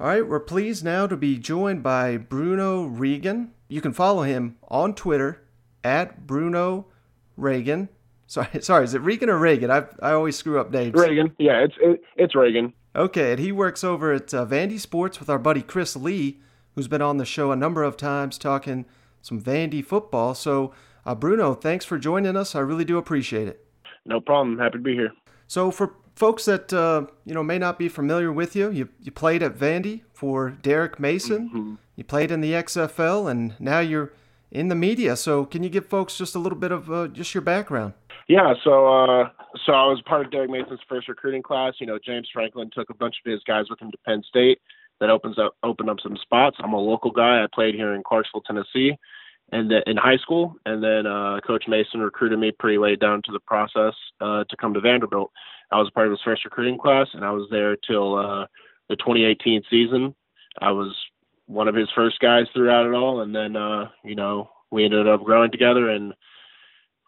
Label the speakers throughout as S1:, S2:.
S1: All right, we're pleased now to be joined by Bruno Regan. You can follow him on Twitter at Bruno Regan. Sorry, sorry, is it Regan or Reagan? I I always screw up names.
S2: Reagan, yeah, it's it, it's Reagan.
S1: Okay, and he works over at uh, Vandy Sports with our buddy Chris Lee, who's been on the show a number of times talking some Vandy football. So, uh, Bruno, thanks for joining us. I really do appreciate it.
S2: No problem. Happy to be here.
S1: So, for folks that uh, you know may not be familiar with you, you you played at Vandy for Derek Mason.
S2: Mm-hmm.
S1: You played in the XFL, and now you're in the media. So, can you give folks just a little bit of uh, just your background?
S2: Yeah, so uh, so I was part of Derek Mason's first recruiting class. You know, James Franklin took a bunch of his guys with him to Penn State. That opens up opened up some spots. I'm a local guy. I played here in Clarksville, Tennessee, and in high school. And then uh, Coach Mason recruited me pretty late down to the process uh, to come to Vanderbilt. I was part of his first recruiting class, and I was there till uh, the 2018 season. I was one of his first guys throughout it all, and then uh, you know we ended up growing together and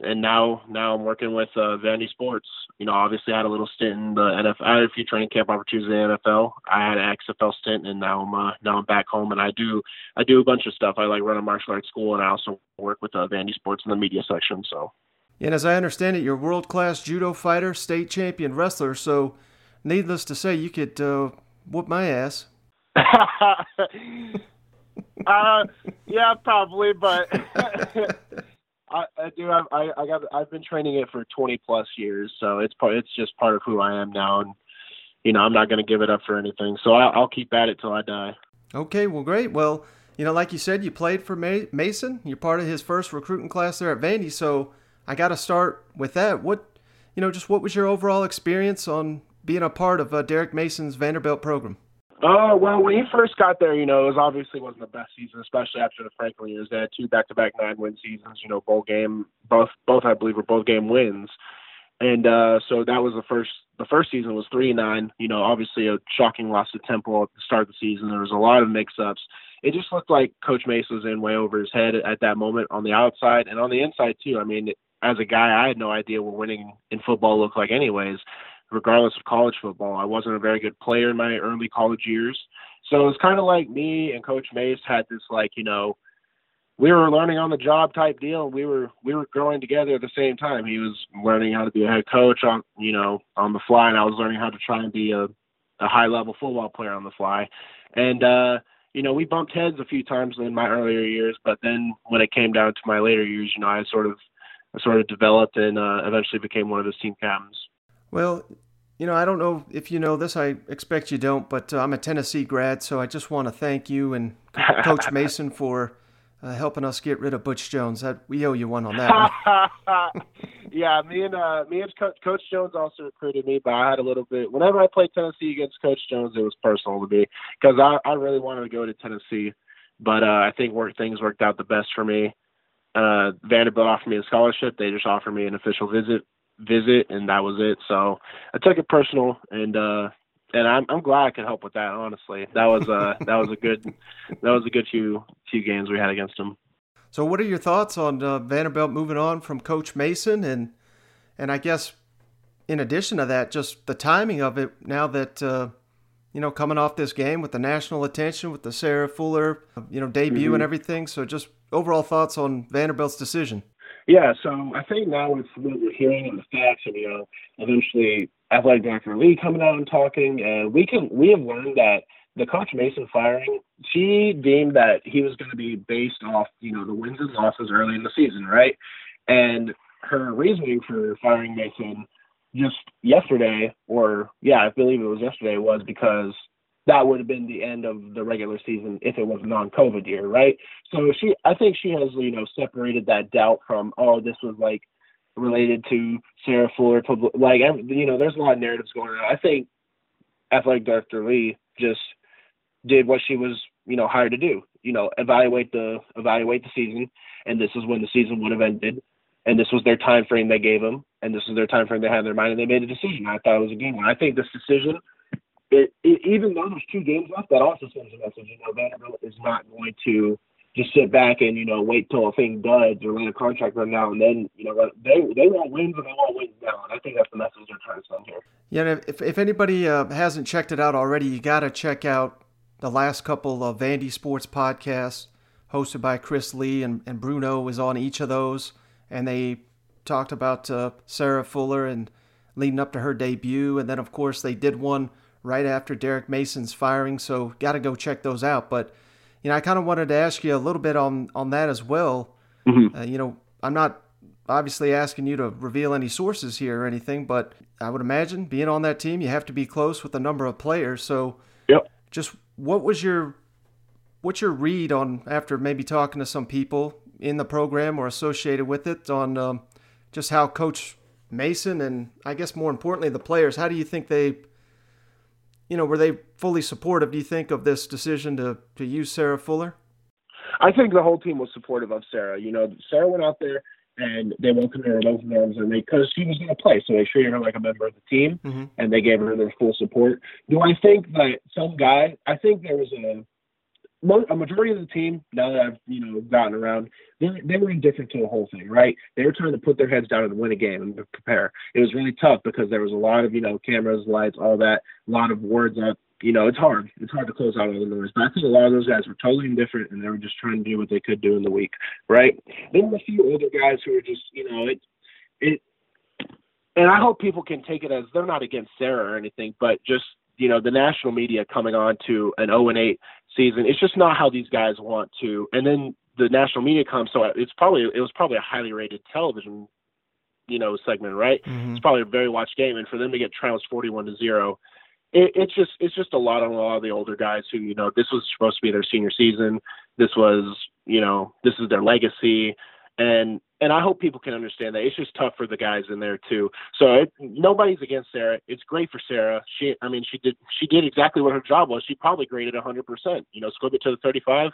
S2: and now now I'm working with uh, Vandy Sports. You know, obviously I had a little stint in the NFL. I had a few training camp opportunities in the NFL. I had an XFL stint, and now I'm uh, now I'm back home, and I do I do a bunch of stuff. I like run a martial arts school, and I also work with uh, Vandy Sports in the media section. So.
S1: And as I understand it, you're a world class judo fighter, state champion wrestler. So, needless to say, you could uh, whoop my ass.
S2: uh, yeah, probably, but I, I do. I, I got. I've been training it for 20 plus years, so it's part. It's just part of who I am now, and you know, I'm not going to give it up for anything. So I, I'll keep at it till I die.
S1: Okay, well, great. Well, you know, like you said, you played for Mason. You're part of his first recruiting class there at Vandy. So I got to start with that. What, you know, just what was your overall experience on being a part of uh, Derek Mason's Vanderbilt program?
S2: Oh well, when he first got there, you know, it was obviously wasn't the best season, especially after the Franklin years. They had two back-to-back nine-win seasons. You know, bowl game, both both I believe were both game wins, and uh, so that was the first. The first season was three nine. You know, obviously a shocking loss to Temple at the start of the season. There was a lot of mix-ups. It just looked like Coach Mason was in way over his head at that moment on the outside and on the inside too. I mean, as a guy, I had no idea what winning in football looked like, anyways regardless of college football. I wasn't a very good player in my early college years. So it was kind of like me and Coach Mace had this like, you know, we were learning on the job type deal we were we were growing together at the same time. He was learning how to be a head coach on you know, on the fly and I was learning how to try and be a, a high level football player on the fly. And uh you know, we bumped heads a few times in my earlier years, but then when it came down to my later years, you know, I sort of sort of developed and uh, eventually became one of his team captains.
S1: Well, you know, I don't know if you know this. I expect you don't, but uh, I'm a Tennessee grad, so I just want to thank you and Coach Mason for uh, helping us get rid of Butch Jones. That we owe you one on that.
S2: yeah, me and uh, me and Co- Coach Jones also recruited me, but I had a little bit. Whenever I played Tennessee against Coach Jones, it was personal to me because I, I really wanted to go to Tennessee, but uh, I think work things worked out the best for me. Uh, Vanderbilt offered me a scholarship. They just offered me an official visit visit, and that was it. So I took it personal, and uh, and I'm I'm glad I could help with that. Honestly, that was uh that was a good that was a good few few games we had against them.
S1: So, what are your thoughts on uh, Vanderbilt moving on from Coach Mason, and and I guess in addition to that, just the timing of it now that uh, you know coming off this game with the national attention with the Sarah Fuller you know debut mm-hmm. and everything. So, just overall thoughts on Vanderbilt's decision.
S2: Yeah, so I think now with what we're hearing and the facts, and you know, eventually athletic director Lee coming out and talking, and we can we have learned that the coach Mason firing, she deemed that he was going to be based off you know the wins and losses early in the season, right? And her reasoning for firing Mason just yesterday, or yeah, I believe it was yesterday, was because that would have been the end of the regular season if it was non-COVID year, right? So she, I think she has, you know, separated that doubt from, oh, this was like related to Sarah Fuller, like, you know, there's a lot of narratives going on. I think athletic director Lee just did what she was, you know, hired to do, you know, evaluate the evaluate the season, and this is when the season would have ended, and this was their time frame they gave them, and this was their time frame they had in their mind, and they made a decision. I thought it was a game one. I think this decision it, it, even though there's two games left, that also sends a message. You know, Vanderbilt is not going to just sit back and you know wait till a thing does or let a contract run out, and then you know they they want wins and they want wins now. And I think that's the message they're trying to send here.
S1: Yeah, if if anybody uh, hasn't checked it out already, you got to check out the last couple of Vandy Sports podcasts hosted by Chris Lee and, and Bruno was on each of those, and they talked about uh, Sarah Fuller and leading up to her debut, and then of course they did one right after Derek Mason's firing. So got to go check those out. But you know, I kind of wanted to ask you a little bit on on that as well. Mm-hmm. Uh, you know, I'm not obviously asking you to reveal any sources here or anything, but I would imagine being on that team, you have to be close with a number of players. So,
S2: yep.
S1: Just what was your what's your read on after maybe talking to some people in the program or associated with it on um, just how Coach Mason and I guess more importantly the players, how do you think they you know, were they fully supportive, do you think, of this decision to, to use Sarah Fuller?
S2: I think the whole team was supportive of Sarah. You know, Sarah went out there and they welcomed her with open arms and they because she was going to play, so they treated her like a member of the team mm-hmm. and they gave her their full support. Do I think that some guy? I think there was a a majority of the team, now that I've you know gotten around, they they were indifferent to the whole thing, right? They were trying to put their heads down and win a game and prepare. It was really tough because there was a lot of you know cameras, lights, all that, a lot of words up. You know, it's hard. It's hard to close out all the noise. But I think a lot of those guys were totally indifferent and they were just trying to do what they could do in the week, right? There were a few older guys who were just, you know, it it and I hope people can take it as they're not against Sarah or anything, but just you know the national media coming on to an 0 and 8 season. It's just not how these guys want to. And then the national media comes, so it's probably it was probably a highly rated television, you know, segment, right? Mm-hmm. It's probably a very watched game, and for them to get trounced 41 to zero. It, it's just it's just a lot on a lot of the older guys who you know this was supposed to be their senior season. This was you know this is their legacy, and and I hope people can understand that. It's just tough for the guys in there too. So it, nobody's against Sarah. It's great for Sarah. She, I mean, she did she did exactly what her job was. She probably graded 100%. You know, scored it to the 35.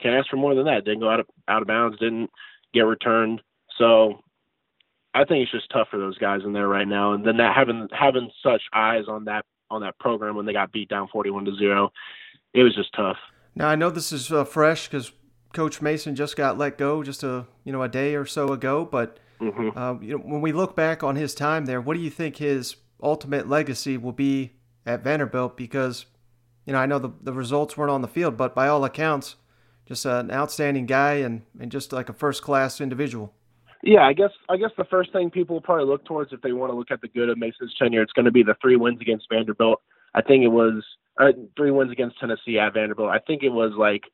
S2: Can't ask for more than that. Didn't go out of out of bounds. Didn't get returned. So I think it's just tough for those guys in there right now. And then that having having such eyes on that on that program when they got beat down 41 to zero, it was just tough.
S1: Now I know this is uh, fresh because Coach Mason just got let go just a you know a day or so ago. But mm-hmm. uh, you know, when we look back on his time there, what do you think his ultimate legacy will be at Vanderbilt? Because you know I know the the results weren't on the field, but by all accounts, just an outstanding guy and and just like a first class individual.
S2: Yeah, I guess I guess the first thing people will probably look towards if they want to look at the good of Mason's tenure, it's going to be the three wins against Vanderbilt. I think it was uh, three wins against Tennessee at Vanderbilt. I think it was like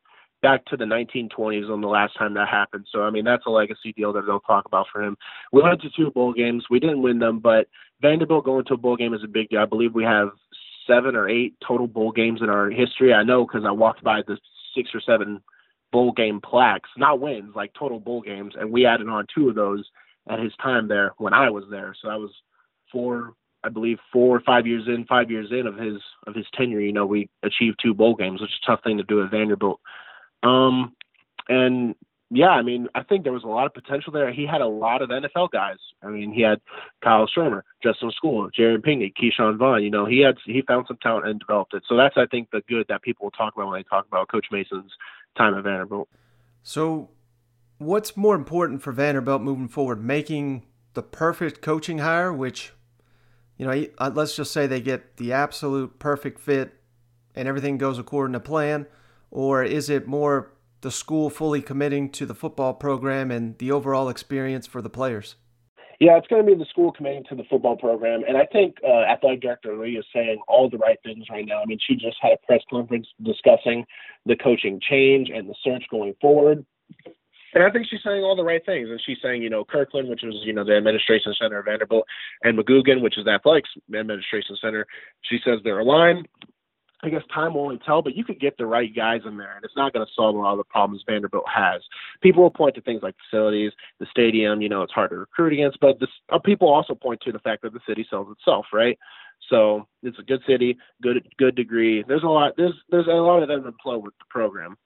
S2: back to the 1920s on the last time that happened. So I mean that's a legacy deal that they'll talk about for him. We went to two bowl games. We didn't win them, but Vanderbilt going to a bowl game is a big deal. I believe we have seven or eight total bowl games in our history. I know because I walked by the six or seven bowl game plaques, not wins, like total bowl games, and we added on two of those at his time there when I was there. So that was four, I believe, four or five years in, five years in of his of his tenure. You know, we achieved two bowl games, which is a tough thing to do at Vanderbilt. Um, and yeah, I mean, I think there was a lot of potential there. He had a lot of NFL guys. I mean, he had Kyle Shurmur, Justin Skule, Jared Pinkney, Ke'Shawn Vaughn. You know, he had he found some talent and developed it. So that's I think the good that people will talk about when they talk about Coach Mason's time at Vanderbilt.
S1: So, what's more important for Vanderbilt moving forward? Making the perfect coaching hire, which, you know, let's just say they get the absolute perfect fit and everything goes according to plan or is it more the school fully committing to the football program and the overall experience for the players?
S2: Yeah, it's going to be the school committing to the football program, and I think uh, athletic director Lee is saying all the right things right now. I mean, she just had a press conference discussing the coaching change and the search going forward. And I think she's saying all the right things. And she's saying, you know, Kirkland, which is, you know, the administration center of Vanderbilt, and McGugin, which is the athletics administration center, she says they're aligned. I guess time will only tell, but you could get the right guys in there, and it's not going to solve a lot of the problems Vanderbilt has. People will point to things like facilities, the stadium. You know, it's hard to recruit against, but this, uh, people also point to the fact that the city sells itself, right? So it's a good city, good good degree. There's a lot. There's there's a lot of them in play with the program.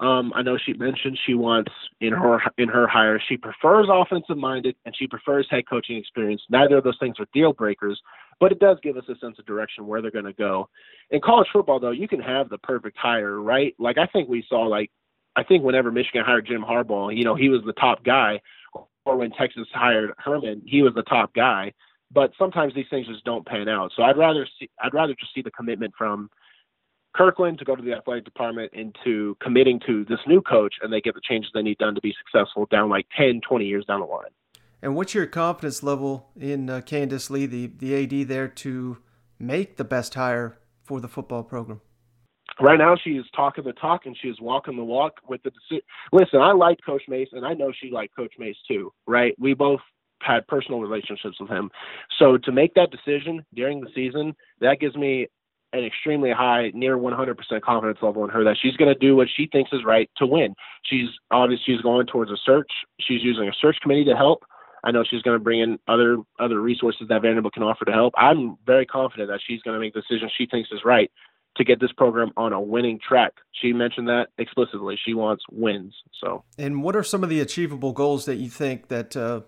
S2: Um, I know she mentioned she wants in her in her hire she prefers offensive minded and she prefers head coaching experience. Neither of those things are deal breakers, but it does give us a sense of direction where they're going to go. In college football, though, you can have the perfect hire, right? Like I think we saw, like I think whenever Michigan hired Jim Harbaugh, you know, he was the top guy, or when Texas hired Herman, he was the top guy. But sometimes these things just don't pan out. So I'd rather see I'd rather just see the commitment from Kirkland to go to the athletic department into committing to this new coach and they get the changes they need done to be successful down like 10, 20 years down the line.
S1: And what's your confidence level in uh, Candice Lee, the, the AD there, to make the best hire for the football program?
S2: Right now, she is talking the talk and she is walking the walk with the decision. Listen, I like Coach Mace, and I know she liked Coach Mace too, right? We both had personal relationships with him. So to make that decision during the season, that gives me an extremely high, near 100% confidence level in her that she's going to do what she thinks is right to win. She's obviously she's going towards a search. She's using a search committee to help. I know she's going to bring in other other resources that Vanderbilt can offer to help. I'm very confident that she's going to make the decision she thinks is right to get this program on a winning track. She mentioned that explicitly. She wants wins. So.
S1: And what are some of the achievable goals that you think that uh,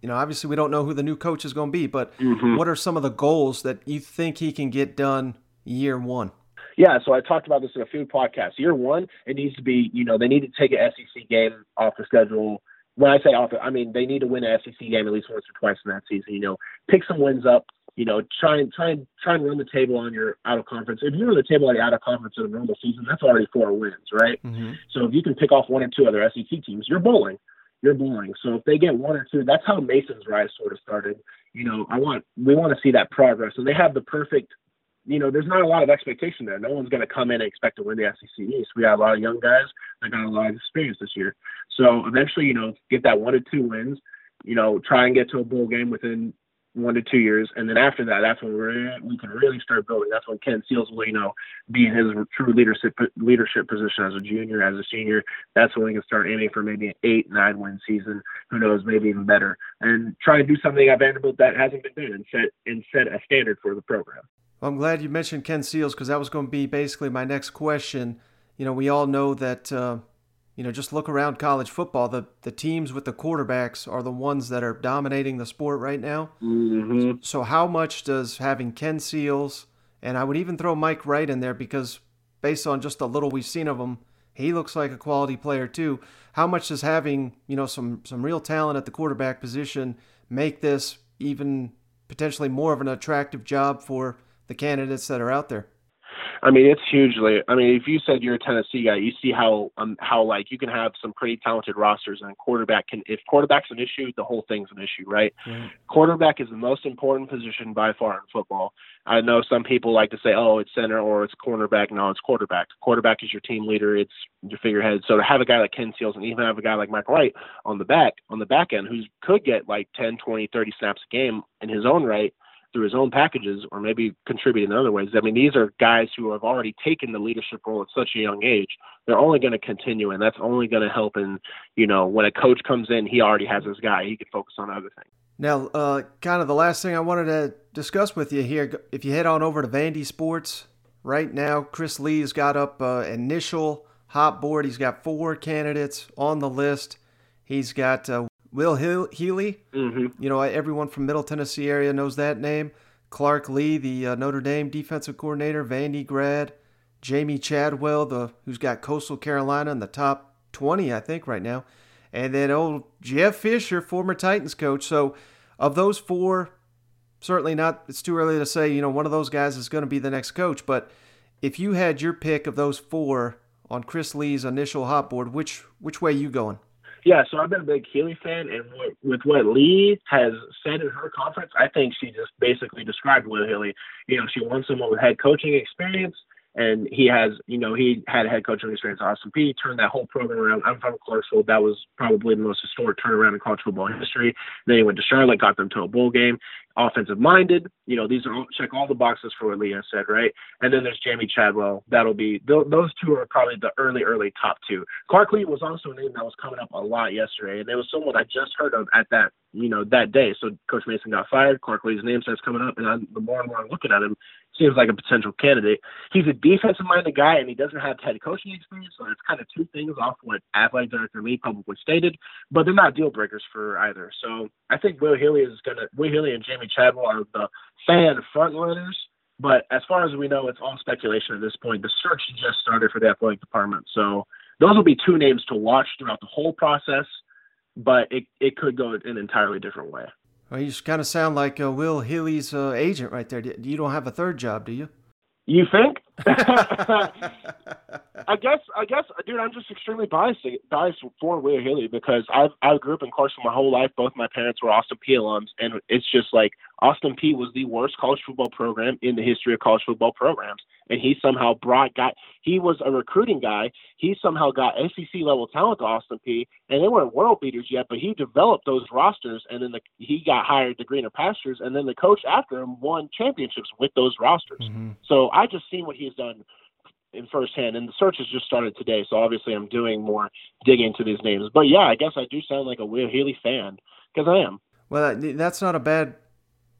S1: you know? Obviously, we don't know who the new coach is going to be, but mm-hmm. what are some of the goals that you think he can get done year one?
S2: Yeah, so I talked about this in a few podcasts. Year one, it needs to be, you know, they need to take an SEC game off the schedule. When I say off, I mean they need to win an SEC game at least once or twice in that season. You know, pick some wins up. You know, try and try and try and run the table on your out of conference. If you run the table on your out of conference in a normal season, that's already four wins, right? Mm-hmm. So if you can pick off one or two other SEC teams, you're bowling. You're bowling. So if they get one or two, that's how Mason's rise sort of started. You know, I want we want to see that progress, and they have the perfect you know, there's not a lot of expectation there. No one's going to come in and expect to win the SEC East. We got a lot of young guys that got a lot of experience this year. So eventually, you know, get that one to two wins. You know, try and get to a bowl game within one to two years, and then after that, that's when we're we can really start building. That's when Ken Seals will, you know, be in his true leadership leadership position as a junior, as a senior. That's when we can start aiming for maybe an eight, nine win season. Who knows, maybe even better, and try to do something at Vanderbilt that hasn't been done, and set and set a standard for the program.
S1: Well, I'm glad you mentioned Ken Seals because that was going to be basically my next question. You know, we all know that, uh, you know, just look around college football. The, the teams with the quarterbacks are the ones that are dominating the sport right now.
S2: Mm-hmm.
S1: So, how much does having Ken Seals, and I would even throw Mike Wright in there because based on just a little we've seen of him, he looks like a quality player too. How much does having, you know, some, some real talent at the quarterback position make this even potentially more of an attractive job for the candidates that are out there?
S2: I mean, it's hugely. I mean, if you said you're a Tennessee guy, you see how um how like you can have some pretty talented rosters, and quarterback can. If quarterback's an issue, the whole thing's an issue, right? Mm-hmm. Quarterback is the most important position by far in football. I know some people like to say, oh, it's center or it's cornerback. No, it's quarterback. Quarterback is your team leader. It's your figurehead. So to have a guy like Ken Seals and even have a guy like Mike Wright on the back on the back end who could get like 10, 20, 30 snaps a game in his own right through his own packages or maybe contribute in other ways. I mean, these are guys who have already taken the leadership role at such a young age. They're only going to continue, and that's only going to help. And you know, when a coach comes in, he already has his guy. He can focus on other things.
S1: Now, uh, kind of the last thing I wanted to discuss with you here, if you head on over to Vandy Sports right now, Chris Lee has got up uh, initial hot board. He's got four candidates on the list. He's got uh, Will Healy,
S2: mm-hmm.
S1: you know, everyone from Middle Tennessee area knows that name. Clark Lea, the uh, Notre Dame defensive coordinator, Vandy grad. Jamey Chadwell, the who's got Coastal Carolina in the top 20, I think, right now. And then old Jeff Fisher, former Titans coach. So, of those four, certainly not, it's too early to say, you know, one of those guys is going to be the next coach. But if you had your pick of those four on Chris Lee's initial hot board, which which way you going?
S2: Yeah, so I've been a big Healy fan, and with what Lee has said in her conference, I think she just basically described Will Healy. You know, she wants someone with head coaching experience and he has, you know, he had a head coaching experience at Austin Peay, turned that whole program around. I'm from Clarksville. That was probably the most historic turnaround in college football history. Then he went to Charlotte, got them to a bowl game. Offensive minded, you know, these are all, check all the boxes for what Leah said, right? And then there's Jamey Chadwell. That'll be th- those two are probably the early, early top two. Clark Lea was also a name that was coming up a lot yesterday, and it was someone I just heard of at that, you know, that day. So Coach Mason got fired. Clark Lea's name starts coming up, and I'm, the more and more I'm looking at him, seems like a potential candidate. He's a defensive minded guy and he doesn't have head coaching experience, so it's kind of two things off what athletic director Lee publicly stated, but they're not deal breakers for either. So I think Will Healy is gonna Will Healy and Jamey Chadwell are the fan front runners. But as far as we know, it's all speculation at this point. The search just started for the athletic department. So those will be two names to watch throughout the whole process, but it, it could go an entirely different way.
S1: Well, you just kind of sound like uh, Will Healy's uh, agent right there. You don't have a third job, do you?
S2: You think? I guess, I guess, dude, I'm just extremely biased, biased for Will Healy because I I grew up in Clarksville my whole life. Both my parents were Austin Peay alums, and it's just like Austin Peay was the worst college football program in the history of college football programs, and he somehow brought got he was a recruiting guy. He somehow got SEC level talent to Austin Peay, and they weren't world beaters yet, but he developed those rosters, and then the, he got hired to greener pastures, and then the coach after him won championships with those rosters. Mm-hmm. So I just seen what done in firsthand, and the search has just started today. So obviously, I'm doing more digging into these names. But yeah, I guess I do sound like a Will Healy fan because I am.
S1: Well, that's not a bad,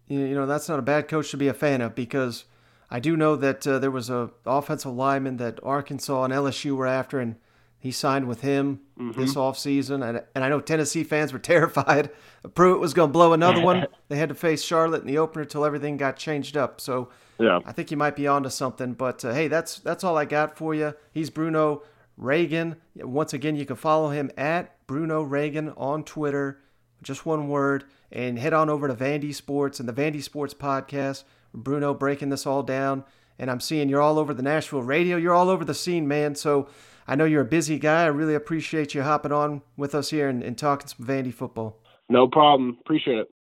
S1: you know, that's not a bad coach to be a fan of because I do know that uh, there was a offensive lineman that Arkansas and LSU were after, and he signed with him mm-hmm. this offseason. And, and I know Tennessee fans were terrified. Pruitt was going to blow another one. They had to face Charlotte in the opener until everything got changed up. So yeah. I think you might be onto something. But uh, hey, that's that's all I got for you. He's Bruno Reagan. Once again, you can follow him at Bruno Reagan on Twitter. Just one word. And head on over to Vandy Sports and the Vandy Sports podcast. Bruno breaking this all down. And I'm seeing you're all over the Nashville radio. You're all over the scene, man. So I know you're a busy guy. I really appreciate you hopping on with us here and, and talking some Vandy football.
S2: No problem. Appreciate it.